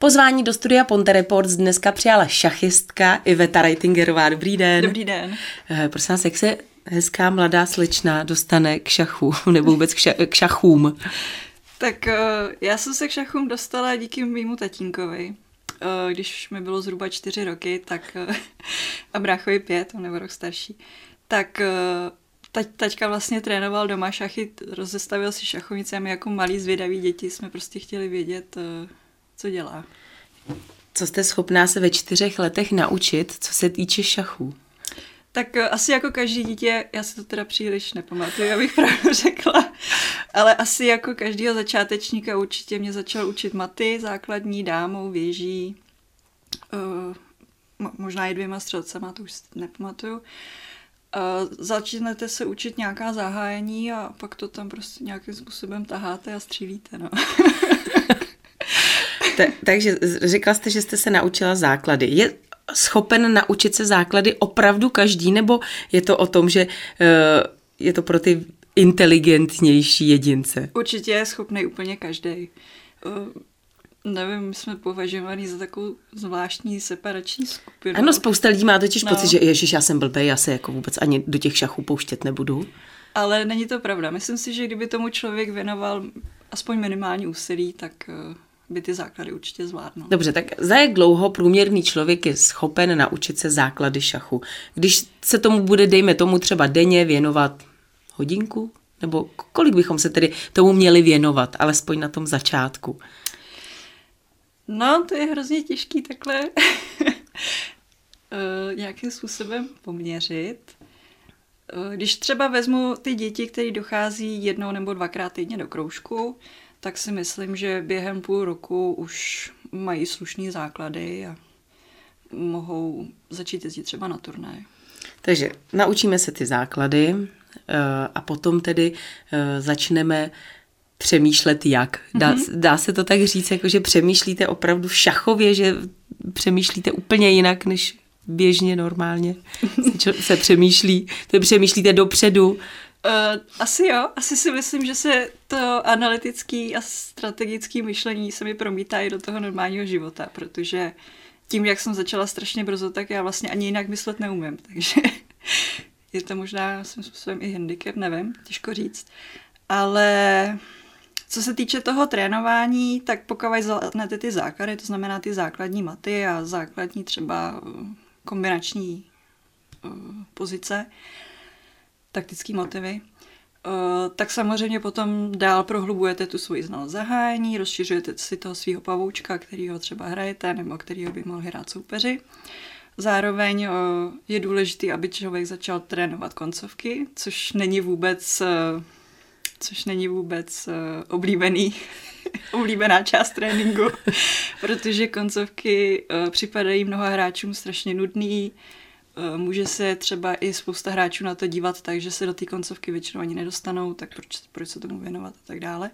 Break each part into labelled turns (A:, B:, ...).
A: Pozvání do studia Ponte Reports dneska přijala šachistka Iveta Reitingerová. Dobrý den.
B: Dobrý den.
A: Eh, prosím vás, jak se hezká mladá slečna dostane k šachu, nebo vůbec k, ša- k šachům?
B: Tak eh, já jsem se k šachům dostala díky mýmu tatínkovi. Eh, když mi bylo zhruba čtyři roky, tak a bráchovi pět, on nebo rok starší, tak tať, taťka vlastně trénoval doma šachy, rozestavil si šachovnice a my jako malí zvědaví děti jsme prostě chtěli vědět, co dělá.
A: Co jste schopná se ve čtyřech letech naučit, co se týče šachů?
B: Tak eh, asi jako každý dítě, já si to teda příliš nepamatuju, abych pravdu řekla, ale asi jako každého začátečníka určitě mě začal učit maty, základní, dámou, věží, uh, možná i dvěma střelcema, to už nepamatuju. Uh, začnete se učit nějaká zahájení a pak to tam prostě nějakým způsobem taháte a střílíte, no.
A: Ta, takže řekla jste, že jste se naučila základy. Je schopen naučit se základy opravdu každý, nebo je to o tom, že eh, je to pro ty inteligentnější jedince?
B: Určitě je schopný úplně každý. Eh, nevím, my jsme považovaní za takovou zvláštní separační skupinu.
A: Ano, spousta lidí má totiž no. pocit, že ježiš, já jsem blbej, já se jako vůbec ani do těch šachů pouštět nebudu.
B: Ale není to pravda. Myslím si, že kdyby tomu člověk věnoval aspoň minimální úsilí, tak eh, by ty základy určitě zvládnul.
A: Dobře, tak za jak dlouho průměrný člověk je schopen naučit se základy šachu? Když se tomu bude, dejme tomu, třeba denně věnovat hodinku? Nebo kolik bychom se tedy tomu měli věnovat, alespoň na tom začátku?
B: No, to je hrozně těžký takhle uh, nějakým způsobem poměřit. Uh, když třeba vezmu ty děti, které dochází jednou nebo dvakrát týdně do kroužku, tak si myslím, že během půl roku už mají slušné základy a mohou začít jezdit třeba na turné.
A: Takže naučíme se ty základy eh, a potom tedy eh, začneme přemýšlet jak. Dá, mm-hmm. dá se to tak říct, jako že přemýšlíte opravdu v šachově, že přemýšlíte úplně jinak, než běžně normálně se, se přemýšlí. To přemýšlíte dopředu,
B: Uh, asi jo, asi si myslím, že se to analytický a strategický myšlení se mi promítá i do toho normálního života, protože tím, jak jsem začala strašně brzo, tak já vlastně ani jinak myslet neumím, takže je to možná svým způsobem i handicap, nevím, těžko říct. Ale co se týče toho trénování, tak pokud zvládnete ty základy, to znamená ty základní maty a základní třeba kombinační uh, pozice, taktické motivy, Uh, tak samozřejmě potom dál prohlubujete tu svoji znalost zahájení, rozšiřujete si toho svého pavoučka, kterýho třeba hrajete nebo kterýho by mohli hrát soupeři. Zároveň uh, je důležité, aby člověk začal trénovat koncovky, což není vůbec, uh, což není vůbec oblíbený, oblíbená část tréninku, protože koncovky připadají mnoha hráčům strašně nudný, Eh, může se třeba i spousta hráčů na to dívat tak, že se do té koncovky většinou ani nedostanou, tak proč, proč se tomu věnovat a tak dále.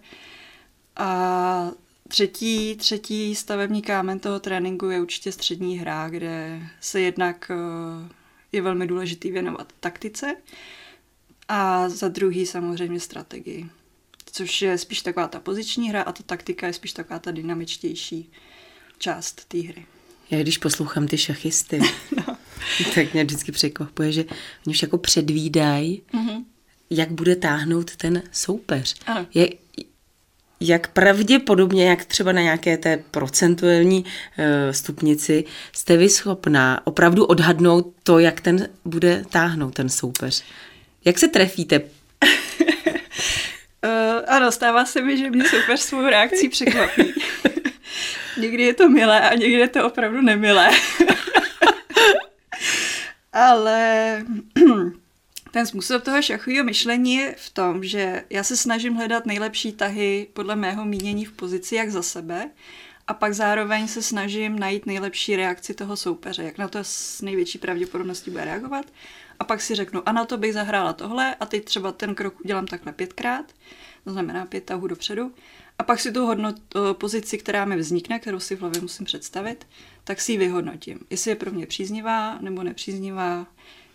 B: A třetí, třetí stavební kámen toho tréninku je určitě střední hra, kde se jednak eh, je velmi důležitý věnovat taktice a za druhý samozřejmě strategii, což je spíš taková ta poziční hra a ta taktika je spíš taková ta dynamičtější část té hry.
A: Já když poslouchám ty šachisty, no. tak mě vždycky překvapuje, že oni už jako předvídají, mm-hmm. jak bude táhnout ten soupeř.
B: Ano.
A: Je, jak pravděpodobně, jak třeba na nějaké té procentuální uh, stupnici, jste vy schopná opravdu odhadnout to, jak ten bude táhnout ten soupeř? Jak se trefíte? uh,
B: ano, stává se mi, že mě soupeř svou reakcí překvapí. někdy je to milé a někdy je to opravdu nemilé. Ale ten způsob toho šachového myšlení je v tom, že já se snažím hledat nejlepší tahy podle mého mínění v pozici jak za sebe a pak zároveň se snažím najít nejlepší reakci toho soupeře, jak na to s největší pravděpodobností bude reagovat. A pak si řeknu, a na to bych zahrála tohle a teď třeba ten krok udělám takhle pětkrát, to znamená pět tahů dopředu. A pak si tu hodnot, pozici, která mi vznikne, kterou si v hlavě musím představit, tak si ji vyhodnotím. Jestli je pro mě příznivá nebo nepříznivá,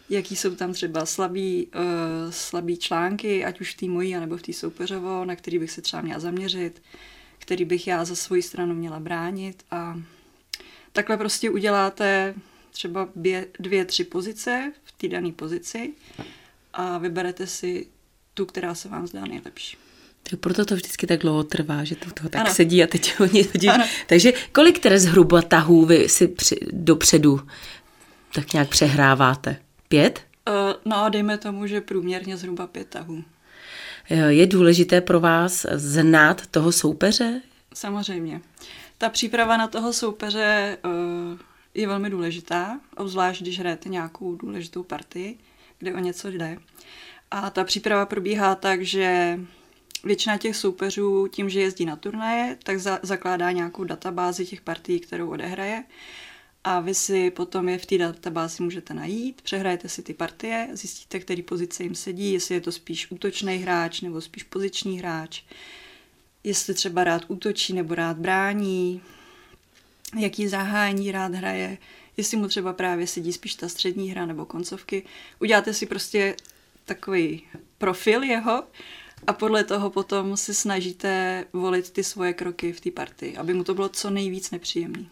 B: jaký jsou tam třeba slabý, uh, slabý články, ať už v té mojí, nebo v té soupeřovo, na který bych se třeba měla zaměřit, který bych já za svoji stranu měla bránit a takhle prostě uděláte třeba dvě, dvě tři pozice v té dané pozici a vyberete si tu, která se vám zdá nejlepší.
A: Tak proto to vždycky tak dlouho trvá, že to toho tak ano. sedí a teď oni hodí. Takže kolik které zhruba tahů vy si při, dopředu tak nějak přehráváte? Pět?
B: Uh, no, dejme tomu, že průměrně zhruba pět tahů.
A: Je důležité pro vás znát toho soupeře?
B: Samozřejmě. Ta příprava na toho soupeře uh, je velmi důležitá, obzvlášť když hrajete nějakou důležitou partii, kde o něco jde. A ta příprava probíhá tak, že většina těch soupeřů tím, že jezdí na turnaje, tak za, zakládá nějakou databázi těch partií, kterou odehraje. A vy si potom je v té databázi můžete najít, přehrajete si ty partie, zjistíte, který pozice jim sedí, jestli je to spíš útočný hráč nebo spíš poziční hráč, jestli třeba rád útočí nebo rád brání, jaký zahájení rád hraje, jestli mu třeba právě sedí spíš ta střední hra nebo koncovky. Uděláte si prostě takový profil jeho a podle toho potom se snažíte volit ty svoje kroky v té partii, aby mu to bylo co nejvíc nepříjemný.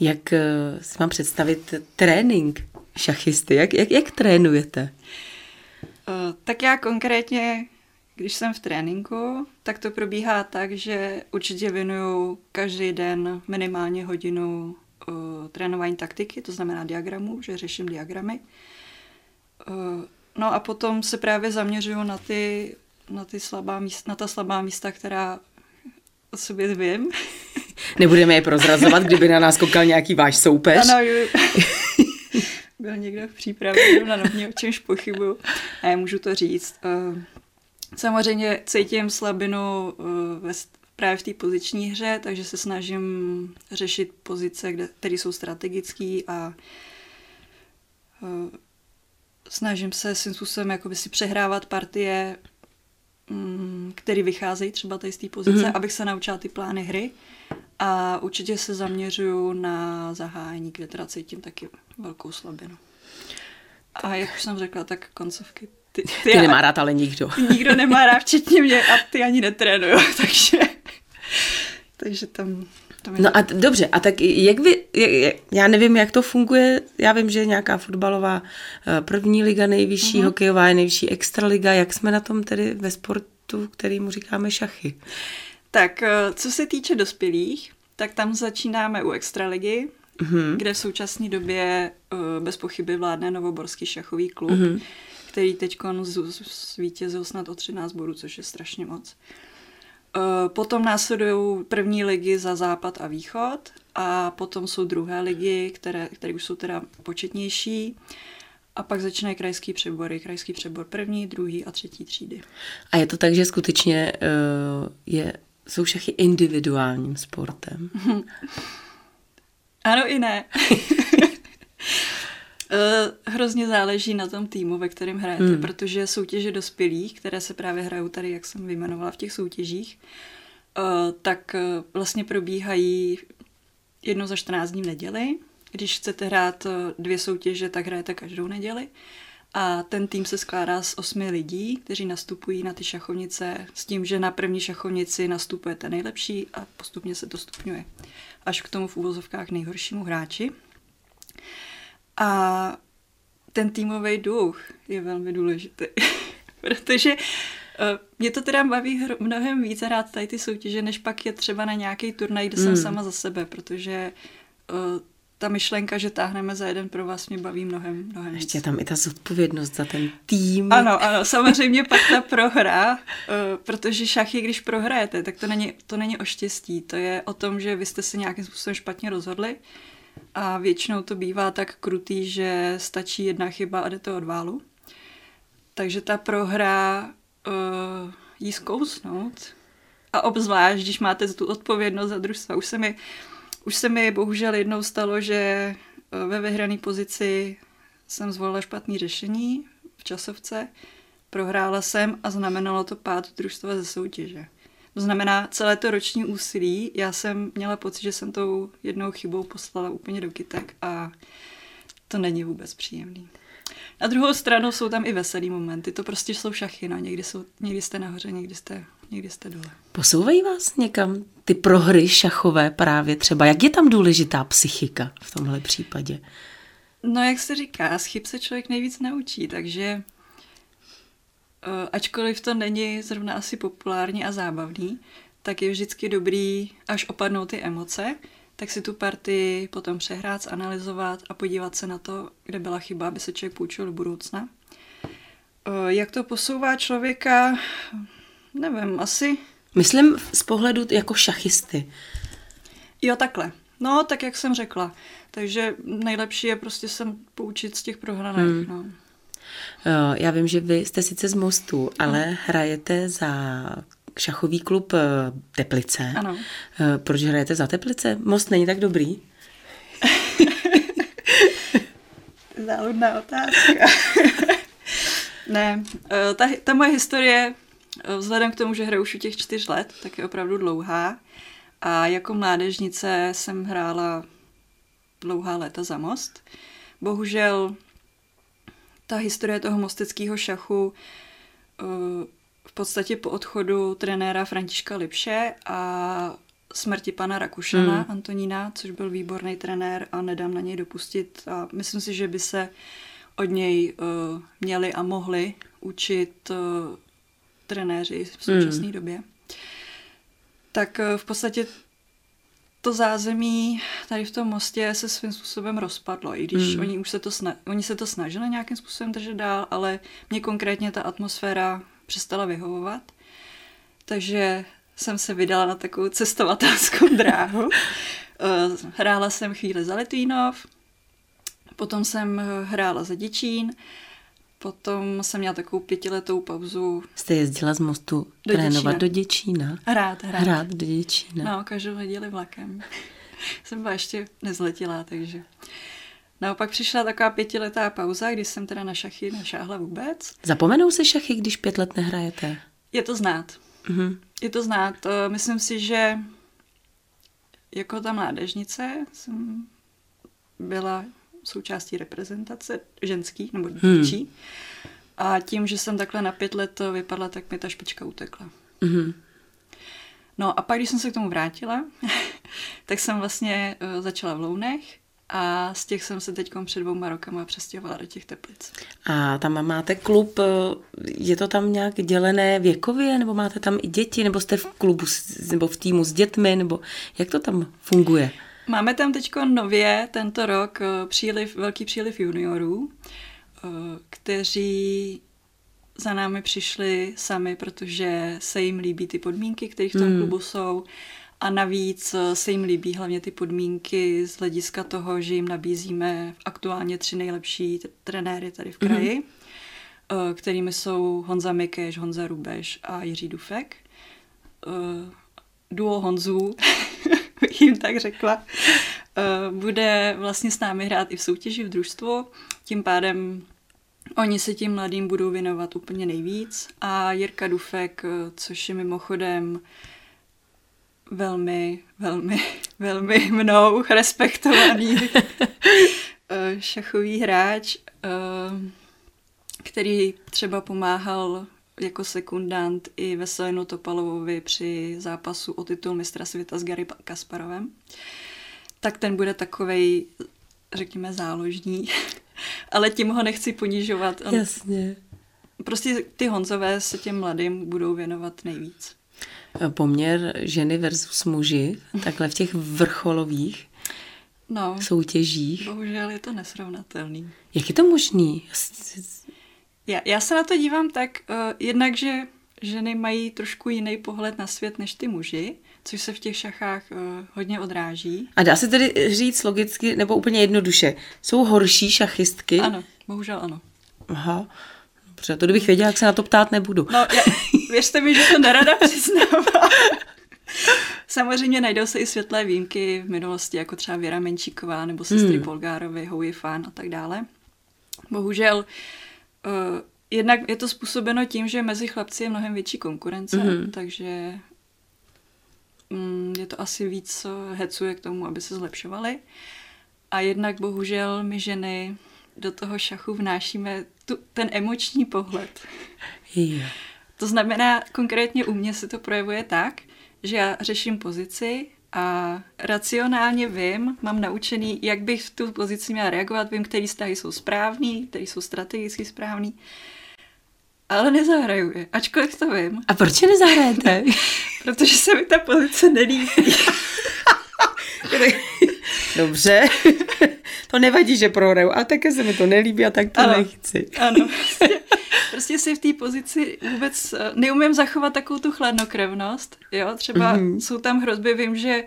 A: Jak eh, si mám představit trénink šachisty? Jak, jak, jak trénujete?
B: Uh, tak já konkrétně, když jsem v tréninku, tak to probíhá tak, že určitě věnuju každý den minimálně hodinu uh, trénování taktiky, to znamená diagramů, že řeším diagramy. Uh, no a potom se právě zaměřuju na ty na, ty slabá místa, na ta slabá místa, která o sobě vím.
A: Nebudeme je prozrazovat, kdyby na nás koukal nějaký váš soupeř.
B: Ano, byl někdo v přípravě, na mě, o čemž pochybuju. Ne, můžu to říct. Samozřejmě cítím slabinu eh, právě v té poziční hře, takže se snažím řešit pozice, které jsou strategické a eh, snažím se svým způsobem jakoby si přehrávat partie Mm, který vycházejí třeba tady z té pozice, mm-hmm. abych se naučila ty plány hry. A určitě se zaměřuju na zahájení, kde teda cítím taky velkou slabinu. A jak už jsem řekla, tak koncovky
A: ty, ty, ty nemá rád ale nikdo.
B: Nikdo nemá rád, včetně mě a ty ani netrénuju, takže, takže tam
A: No a dobře, a tak jak vy, jak, já nevím, jak to funguje, já vím, že je nějaká fotbalová eh, první liga nejvyšší, uh-huh. hokejová je nejvyšší extraliga, jak jsme na tom tedy ve sportu, který mu říkáme šachy?
B: Tak, eh, co se týče dospělých, tak tam začínáme u extraligy, uh-huh. kde v současné době uh, bez pochyby vládne Novoborský šachový klub, uh-huh. Který teď zvítězil snad o 13 bodů, což je strašně moc. Eh, potom následují první ligy za západ a východ a potom jsou druhé ligy, které, které už jsou teda početnější. A pak začínají krajský přebory. Krajský přebor první, druhý a třetí třídy.
A: A je to tak, že skutečně uh, je, jsou šachy individuálním sportem?
B: ano i ne. Uh, hrozně záleží na tom týmu, ve kterém hrajete, hmm. protože soutěže dospělých, které se právě hrajou tady, jak jsem vyjmenovala v těch soutěžích, uh, tak uh, vlastně probíhají jedno za 14 dní v neděli. Když chcete hrát dvě soutěže, tak hrajete každou neděli. A ten tým se skládá z osmi lidí, kteří nastupují na ty šachovnice s tím, že na první šachovnici nastupujete nejlepší a postupně se to stupňuje. Až k tomu v úvozovkách nejhoršímu hráči. A ten týmový duch je velmi důležitý, protože uh, mě to teda baví hro, mnohem více hrát tady ty soutěže, než pak je třeba na nějaký turnaj, kde mm. jsem hmm. sama za sebe, protože uh, ta myšlenka, že táhneme za jeden pro vás, mě baví mnohem, mnohem
A: Ještě víc. tam i ta zodpovědnost za ten tým.
B: Ano, ano, samozřejmě pak ta prohra, uh, protože šachy, když prohrajete, tak to není, to není o štěstí, to je o tom, že vy jste se nějakým způsobem špatně rozhodli, a většinou to bývá tak krutý, že stačí jedna chyba a jde to od válu. Takže ta prohra uh, jí zkousnout. A obzvlášť, když máte tu odpovědnost za družstva. Už se mi, už se mi bohužel jednou stalo, že uh, ve vyhrané pozici jsem zvolila špatné řešení v časovce, prohrála jsem a znamenalo to pád družstva ze soutěže. To znamená, celé to roční úsilí, já jsem měla pocit, že jsem tou jednou chybou poslala úplně do kytek a to není vůbec příjemný. Na druhou stranu jsou tam i veselý momenty, to prostě jsou šachy, no. někdy, jsou, někdy jste nahoře, někdy jste někdy jste dole.
A: Posouvají vás někam ty prohry šachové právě třeba? Jak je tam důležitá psychika v tomhle případě?
B: No, jak se říká, z chyb se člověk nejvíc naučí, takže ačkoliv to není zrovna asi populární a zábavný, tak je vždycky dobrý, až opadnou ty emoce, tak si tu partii potom přehrát, analyzovat a podívat se na to, kde byla chyba, aby se člověk poučil do budoucna. Eh, jak to posouvá člověka, nevím, asi...
A: Myslím z pohledu jako šachisty.
B: Jo, takhle. No, tak jak jsem řekla. Takže nejlepší je prostě se poučit z těch prohranek. Hmm. No.
A: Eh, já vím, že vy jste sice z Mostu, ale hmm. hrajete za šachový klub eh, Teplice.
B: Ano.
A: Proč hrajete za Teplice? Most není tak dobrý?
B: Záludná otázka. Ne, eh, ta, ta moje historie, eh, vzhledem k tomu, že hraju už u těch čtyř let, tak je opravdu dlouhá. A jako mládežnice jsem hrála dlouhá léta za most. Bohužel ta historie toho mosteckého šachu eh, v podstatě po odchodu trenéra Františka Lipše a smrti pana Rakušana, hmm. Antonína, což byl výborný trenér a nedám na něj dopustit. A myslím si, že by se od něj uh, měli a mohli učit uh, trenéři v současné hmm. době. Tak uh, v podstatě to zázemí tady v tom mostě se svým způsobem rozpadlo, i když hmm. oni už se to, sna- oni se to snažili nějakým způsobem držet dál, ale mě konkrétně ta atmosféra přestala vyhovovat. Takže jsem se vydala na takovou cestovatelskou dráhu. Hrála jsem chvíli za Litvínov, Potom jsem eh, hrála za Děčín, potom jsem měla takovou pětiletou pauzu.
A: Jste jezdila z mostu do trénovat Děčína. do Děčína?
B: Hrát, hrát.
A: Hrát do Děčína.
B: No, každou neděli vlakem. jsem byla ještě nezletila, takže... Naopak přišla taková pětiletá pauza, kdy jsem teda na šachy nešáhla vůbec.
A: Zapomenou se šachy, když pět let nehrajete?
B: Je to znát. Mm-hmm. Je to znát. Myslím si, že jako ta mládežnice jsem byla součástí reprezentace ženský nebo dívčí. Hmm. A tím, že jsem takhle na pět let vypadla, tak mi ta špička utekla. Hmm. No a pak, když jsem se k tomu vrátila, tak jsem vlastně uh, začala v Lounech a z těch jsem se teď před dvouma rokama přestěhovala do těch teplic.
A: A tam máte klub, eh, je to tam nějak dělené věkově, nebo máte tam i děti, nebo jste v klubu nebo v týmu s dětmi, nebo jak to tam funguje?
B: Máme tam teď nově tento rok eh, příliv, velký příliv juniorů, eh, kteří za námi přišli sami, protože se jim líbí ty podmínky, které v tom hmm. klubu jsou. A navíc eh, se jim líbí hlavně ty podmínky z hlediska toho, že jim nabízíme aktuálně tři nejlepší trenéry tady v kraji, hmm. kterými jsou Honza Mikeš, Honza Rubeš a Jiří Dufek. Duo Honzů jim tak řekla, eh, bude vlastně s námi hrát i v soutěži v družstvu. Tím pádem oni se tím mladým budou věnovat úplně nejvíc. A Jirka Dufek, eh, což je mimochodem velmi, velmi, velmi mnou respektovaný eh, šachový hráč, který třeba pomáhal sekundant i Veselinu Topalovovi při zápasu o titul mistra světa s Gary Kasparovem, tak ten bude takovej, řekněme, záložní. Ale tím ho nechci ponižovat.
A: On, Jasně.
B: Prostě ty Honzové se těm mladým budou věnovat nejvíc.
A: Poměr ženy versus muži, takhle v těch vrcholových no, soutěžích.
B: Bohužel je to nesrovnatelný.
A: Jak je to možný?
B: Já, já se na to dívám tak, uh, jednak, že ženy mají trošku jiný pohled na svět než ty muži, což se v těch šachách uh, hodně odráží.
A: A dá se tedy říct logicky, nebo úplně jednoduše, jsou horší šachistky?
B: Ano, bohužel ano.
A: Aha, dobře, to kdybych věděla, jak se na to ptát nebudu.
B: No, já, věřte mi, že to nerada přiznávám. Samozřejmě najdou se i světlé výjimky v minulosti, jako třeba Věra Menčíková nebo sestry hmm. Polgárovi, Howie Fan a tak dále. Bohužel Uh, jednak je to způsobeno tím, že mezi chlapci je mnohem větší konkurence, mm-hmm. takže um, je to asi víc hecuje k tomu, aby se zlepšovali. A jednak bohužel my ženy do toho šachu vnášíme tu, ten emoční pohled.
A: Yeah.
B: To znamená, konkrétně u mě se to projevuje tak, že já řeším pozici a racionálně vím, mám naučený, jak bych v tu pozici měla reagovat, vím, který vztahy jsou správný, který jsou strategicky správný, ale nezahraju je, ačkoliv to vím.
A: A proč je nezahrajete?
B: Protože se mi ta pozice nelíbí.
A: Dobře, to nevadí, že prohraju, ale také se mi to nelíbí a tak to ano, nechci.
B: Ano, prostě, prostě si v té pozici vůbec eh, neumím zachovat takovou tu chladnokrevnost, jo, třeba mm-hmm. jsou tam hrozby, vím, že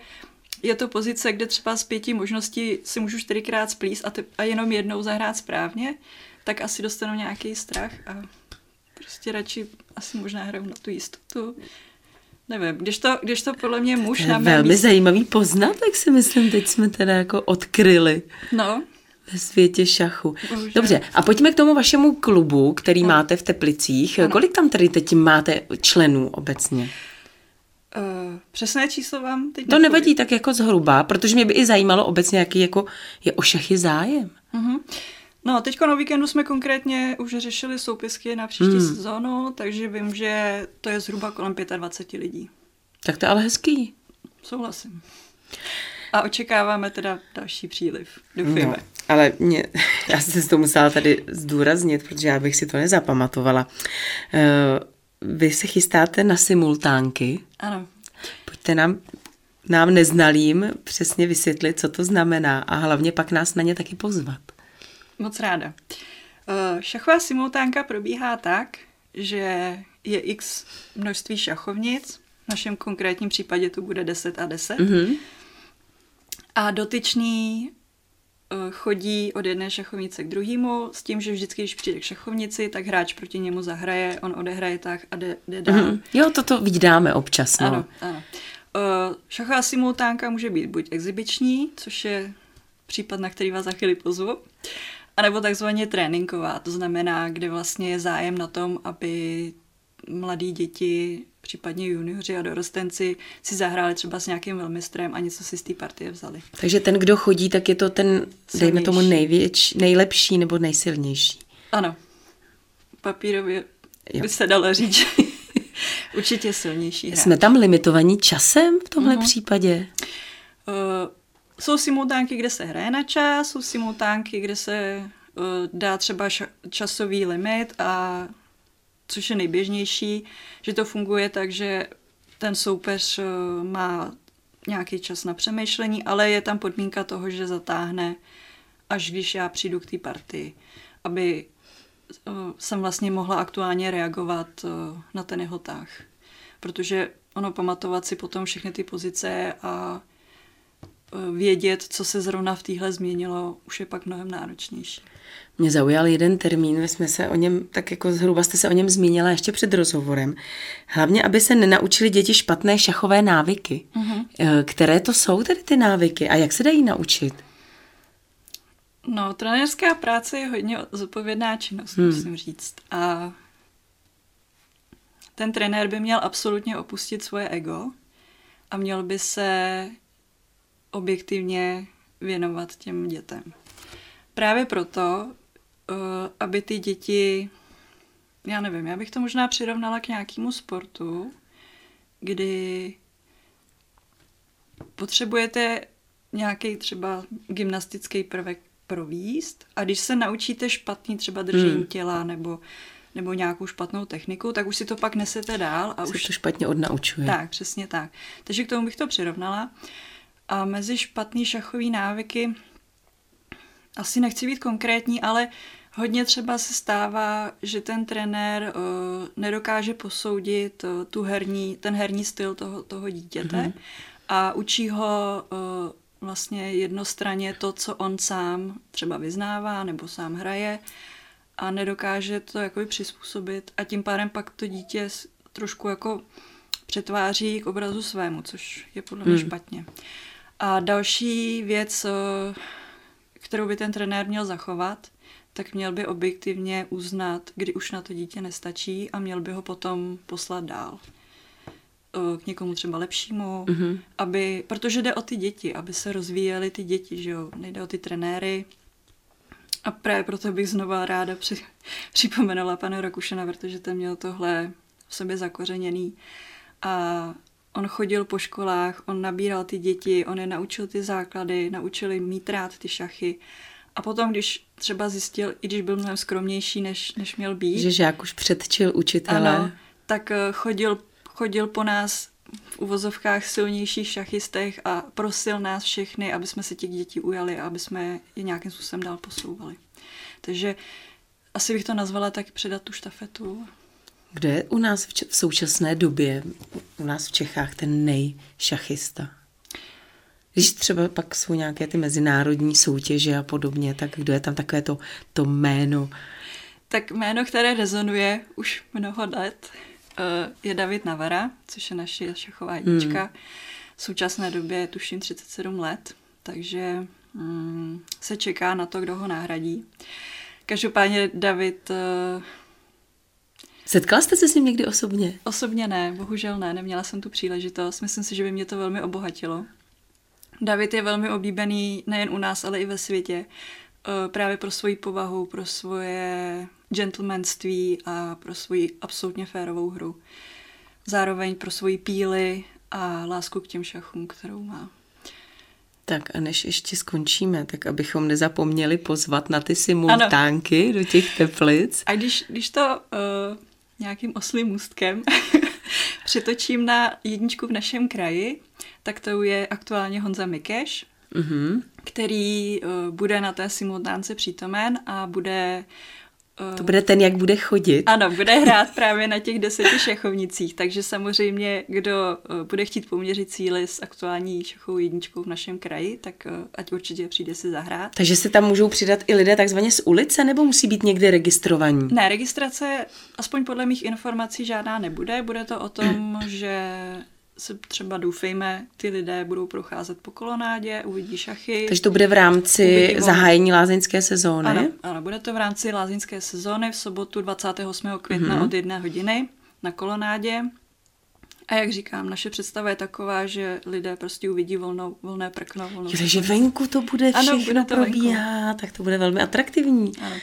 B: je to pozice, kde třeba z pěti možností si můžu čtyřikrát splíst a, te, a jenom jednou zahrát správně, tak asi dostanu nějaký strach a prostě radši asi možná hraju na tu jistotu. Nevím, když to, když to podle mě muž
A: na Velmi místě... zajímavý poznatek si myslím, teď jsme teda jako odkryli.
B: No.
A: Ve světě šachu. Bože. Dobře, a pojďme k tomu vašemu klubu, který no. máte v Teplicích. Ano. Kolik tam tady teď máte členů obecně?
B: Uh, přesné číslo vám teď
A: To nepovím. nevadí tak jako zhruba, protože mě by i zajímalo obecně, jaký jako je o šachy zájem.
B: Uh-huh. No, teďko na víkendu jsme konkrétně už řešili soupisky na příští hmm. sezónu, takže vím, že to je zhruba kolem 25 lidí.
A: Tak to je ale hezký.
B: Souhlasím. A očekáváme teda další příliv. Doufujeme. No,
A: ale mě, já jsem si to musela tady zdůraznit, protože já bych si to nezapamatovala. Uh, vy se chystáte na simultánky.
B: Ano.
A: Pojďte nám, nám neznalým přesně vysvětlit, co to znamená a hlavně pak nás na ně taky pozvat.
B: Moc ráda. Eh, šachová simultánka probíhá tak, že je x množství šachovnic, v našem konkrétním případě to bude 10 a 10. Mm-hmm. A dotyčný eh, chodí od jedné šachovnice k druhému s tím, že vždycky, když přijde k šachovnici, tak hráč proti němu zahraje, on odehraje tak a jde, jde dál. Mm-hmm.
A: Jo, toto vidíme občas. No.
B: Ano, ano. Uh, šachová simultánka může být buď exibiční, což je případ, na který vás za chvíli pozvu, a nebo takzvaně tréninková, to znamená, kde vlastně je zájem na tom, aby mladí děti, případně junioři a dorostenci si zahráli třeba s nějakým velmistrem a něco si z té partie vzali.
A: Takže ten, kdo chodí, tak je to ten, Silnější. dejme tomu, největší, nejlepší nebo nejsilnější.
B: Ano. Papírově jo. by se dalo říct, určitě silnější hráč.
A: Jsme tam limitovaní časem v tomhle uh-huh. případě?
B: Uh, jsou simultánky, kde se hraje na čas, jsou simultánky, kde se uh, dá třeba ša- časový limit a což je nejběžnější, že to funguje tak, že ten soupeř uh, má nějaký čas na přemýšlení, ale je tam podmínka toho, že zatáhne, až když já přijdu k té partii, aby uh, jsem vlastně mohla aktuálně reagovat uh, na ten jeho tah. Protože ono pamatovat si potom všechny ty pozice a vědět, co se zrovna v téhle změnilo, už je pak mnohem náročnější.
A: Mě zaujal jeden termín, my jsme se o něm, tak jako zhruba jste se o něm zmínila ještě před rozhovorem. Hlavně, aby se nenaučili děti špatné šachové návyky. Uh-huh. Které to jsou tedy ty návyky a jak se dají naučit?
B: No, trenérská práce je hodně zodpovědná činnost, hmm. musím říct. A ten trenér by měl absolutně opustit svoje ego a měl by se objektivně věnovat těm dětem. Právě proto, eh, aby ty děti, já nevím, já bych to možná přirovnala k nějakému sportu, kdy potřebujete nějaký třeba gymnastický prvek províst a když se naučíte špatný třeba držení hmm. těla nebo nebo nějakou špatnou techniku, tak už si to pak nesete dál. A
A: se
B: už
A: to špatně odnaučuje.
B: Tak, přesně tak. Takže k tomu bych to přirovnala. A mezi špatný šachový návyky, asi nechci být konkrétní, ale hodně třeba se stává, že ten trenér uh, nedokáže posoudit uh, tu herní, ten herní styl toho, toho dítěte mm-hmm. a učí ho uh, vlastně jednostranně to, co on sám třeba vyznává nebo sám hraje a nedokáže to jako přizpůsobit a tím pádem pak to dítě trošku jako přetváří k obrazu svému, což je podle mě mm. špatně. A další věc, eh, kterou by ten trenér měl zachovat, tak měl by objektivně uznat, kdy už na to dítě nestačí a měl by ho potom poslat dál eh, k někomu třeba lepšímu, mm-hmm. aby, protože jde o ty děti, aby se rozvíjely ty děti, že jo, nejde o ty trenéry. A právě proto bych znova ráda při, připomenula pana Rakušena, protože ten měl tohle v sobě zakořeněný. A on chodil po školách, on nabíral ty děti, on je naučil ty základy, naučil jim mít rád ty šachy. A potom, když třeba zjistil, i když byl mnohem skromnější, než, než měl být.
A: Že žák už předčil učitele.
B: Ano, tak eh, chodil, chodil po nás v uvozovkách silnějších šachistech a prosil nás všechny, aby jsme se těch dětí ujali a aby jsme je nějakým způsobem dál posouvali. Takže asi bych to nazvala tak předat tu štafetu.
A: Kdo je u nás v, v současné době, u nás v Čechách, ten nejšachista? Když třeba pak jsou nějaké ty mezinárodní soutěže a podobně, tak kdo je tam takové to, to jméno?
B: Tak jméno, které rezonuje už mnoho let, eh, je David Navara, což je naše šachová jednička. Hmm. V současné době tuším 37 let, takže mm, se čeká na to, kdo ho nahradí. Každopádně David eh,
A: Setkala jste se s ním někdy osobně?
B: Osobně ne, bohužel ne, neměla jsem tu příležitost. Myslím si, že by mě to velmi obohatilo. David je velmi oblíbený nejen u nás, ale i ve světě. Eh, právě pro svoji povahu, pro svoje gentlemanství a pro svoji absolutně férovou hru. Zároveň pro svoji píly a lásku k těm šachům, kterou má.
A: Tak a než ještě skončíme, tak abychom nezapomněli pozvat na ty simultánky ano. do těch teplic.
B: A když, když to uh, nějakým oslým můstkem přetočím na jedničku v našem kraji, tak to je aktuálně Honza Mikeš, mm-hmm. který uh, bude na té simultánce přítomen a bude
A: to bude ten, jak bude chodit.
B: Ano, bude hrát právě na těch deseti šachovnicích, takže samozřejmě, kdo eh, bude chtít poměřit síly s aktuální šachovou jedničkou v našem kraji, tak eh, ať určitě přijde si zahrát.
A: Takže se tam můžou přidat i lidé takzvaně z ulice, nebo musí být někde registrovaní?
B: Ne, registrace, aspoň podle mých informací, žádná nebude. Bude to o tom, že se třeba doufejme, ty lidé budou procházet po kolonádě, uvidí šachy.
A: Takže to bude v rámci zahájení lázeňské sezóny?
B: Ano, ano, bude to v rámci lázeňské sezóny v sobotu 28. května mm-hmm. od jedné hodiny na kolonádě. A jak říkám, naše představa je taková, že lidé prostě uvidí volnou, volné prkno. Volnou
A: jo, takže venku to bude všechno ano, bude to probíhat, venku. tak to bude velmi atraktivní. Ano.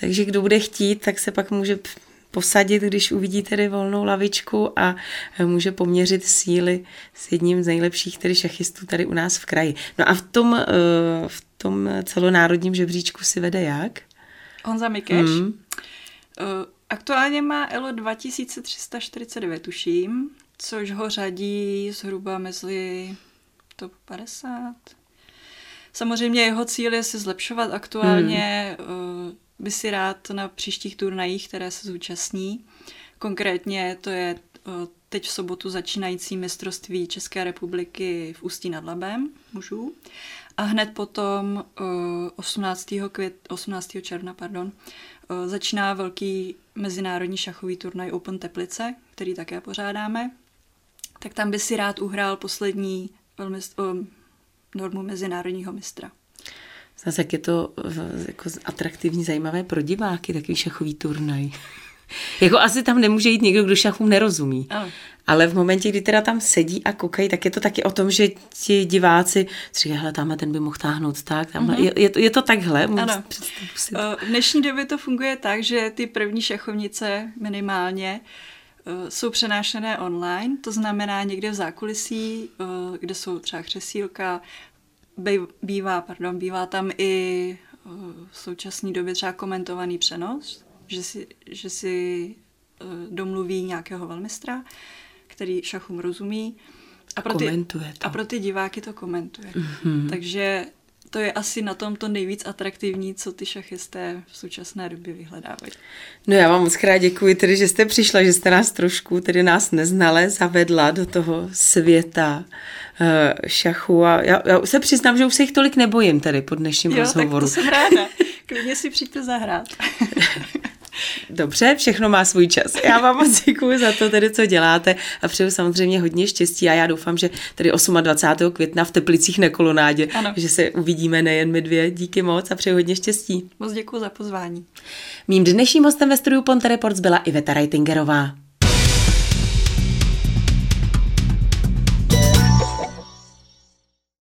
A: Takže kdo bude chtít, tak se pak může posadit, když uvidí tedy volnou lavičku a může poměřit síly s jedním z nejlepších tedy šachistů tady u nás v kraji. No a v tom, eh, v tom celonárodním žebříčku si vede jak?
B: Honza Mikeš. Mm. Aktuálně má ELO 2349, tuším, což ho řadí zhruba mezi top 50. Samozřejmě jeho cíl je se zlepšovat aktuálně. Hmm by si rád na příštích turnajích, které se zúčastní. Konkrétně to je teď v sobotu začínající mistrovství České republiky v Ústí nad Labem mužů. A hned potom 18. Květ, 18. června pardon, začíná velký mezinárodní šachový turnaj Open Teplice, který také pořádáme. Tak tam by si rád uhrál poslední velmi, normu mezinárodního mistra.
A: Zase jak je to jako atraktivní, zajímavé pro diváky, takový šachový turnaj. jako asi tam nemůže jít někdo, kdo šachům nerozumí. Ano. Ale v momentě, kdy teda tam sedí a koukají, tak je to taky o tom, že ti diváci říkají, hele, tamhle ten by mohl táhnout tak, tamhle. Mm-hmm. Je, je, to, je to takhle?
B: Ano. To. V dnešní době to funguje tak, že ty první šachovnice minimálně jsou přenášené online, to znamená někde v zákulisí, kde jsou třeba křesílka, bývá, pardon, bývá tam i eh, v současné době třeba komentovaný přenos, že si, že si eh, domluví nějakého velmistra, který šachům rozumí.
A: A pro, ty, to.
B: a pro ty diváky to komentuje. Mm-hmm. Takže to je asi na tom to nejvíc atraktivní, co ty šachisté v současné době vyhledávají.
A: No já vám moc krát děkuji, tedy, že jste přišla, že jste nás trošku, tedy nás neznale, zavedla do toho světa uh, šachu a já, já se přiznám, že už se jich tolik nebojím tady po dnešním
B: jo,
A: rozhovoru.
B: tak to jsem ráda. Klidně si přijďte zahrát.
A: Dobře, všechno má svůj čas. Já vám moc děkuji za to, tedy, co děláte a přeju samozřejmě hodně štěstí a já doufám, že tedy 28. května v Teplicích na kolonádě, ano. že se uvidíme nejen my dvě. Díky moc a přeju hodně štěstí.
B: Moc děkuji za pozvání.
A: Mým dnešním hostem ve studiu Ponte Reports byla Iveta Reitingerová.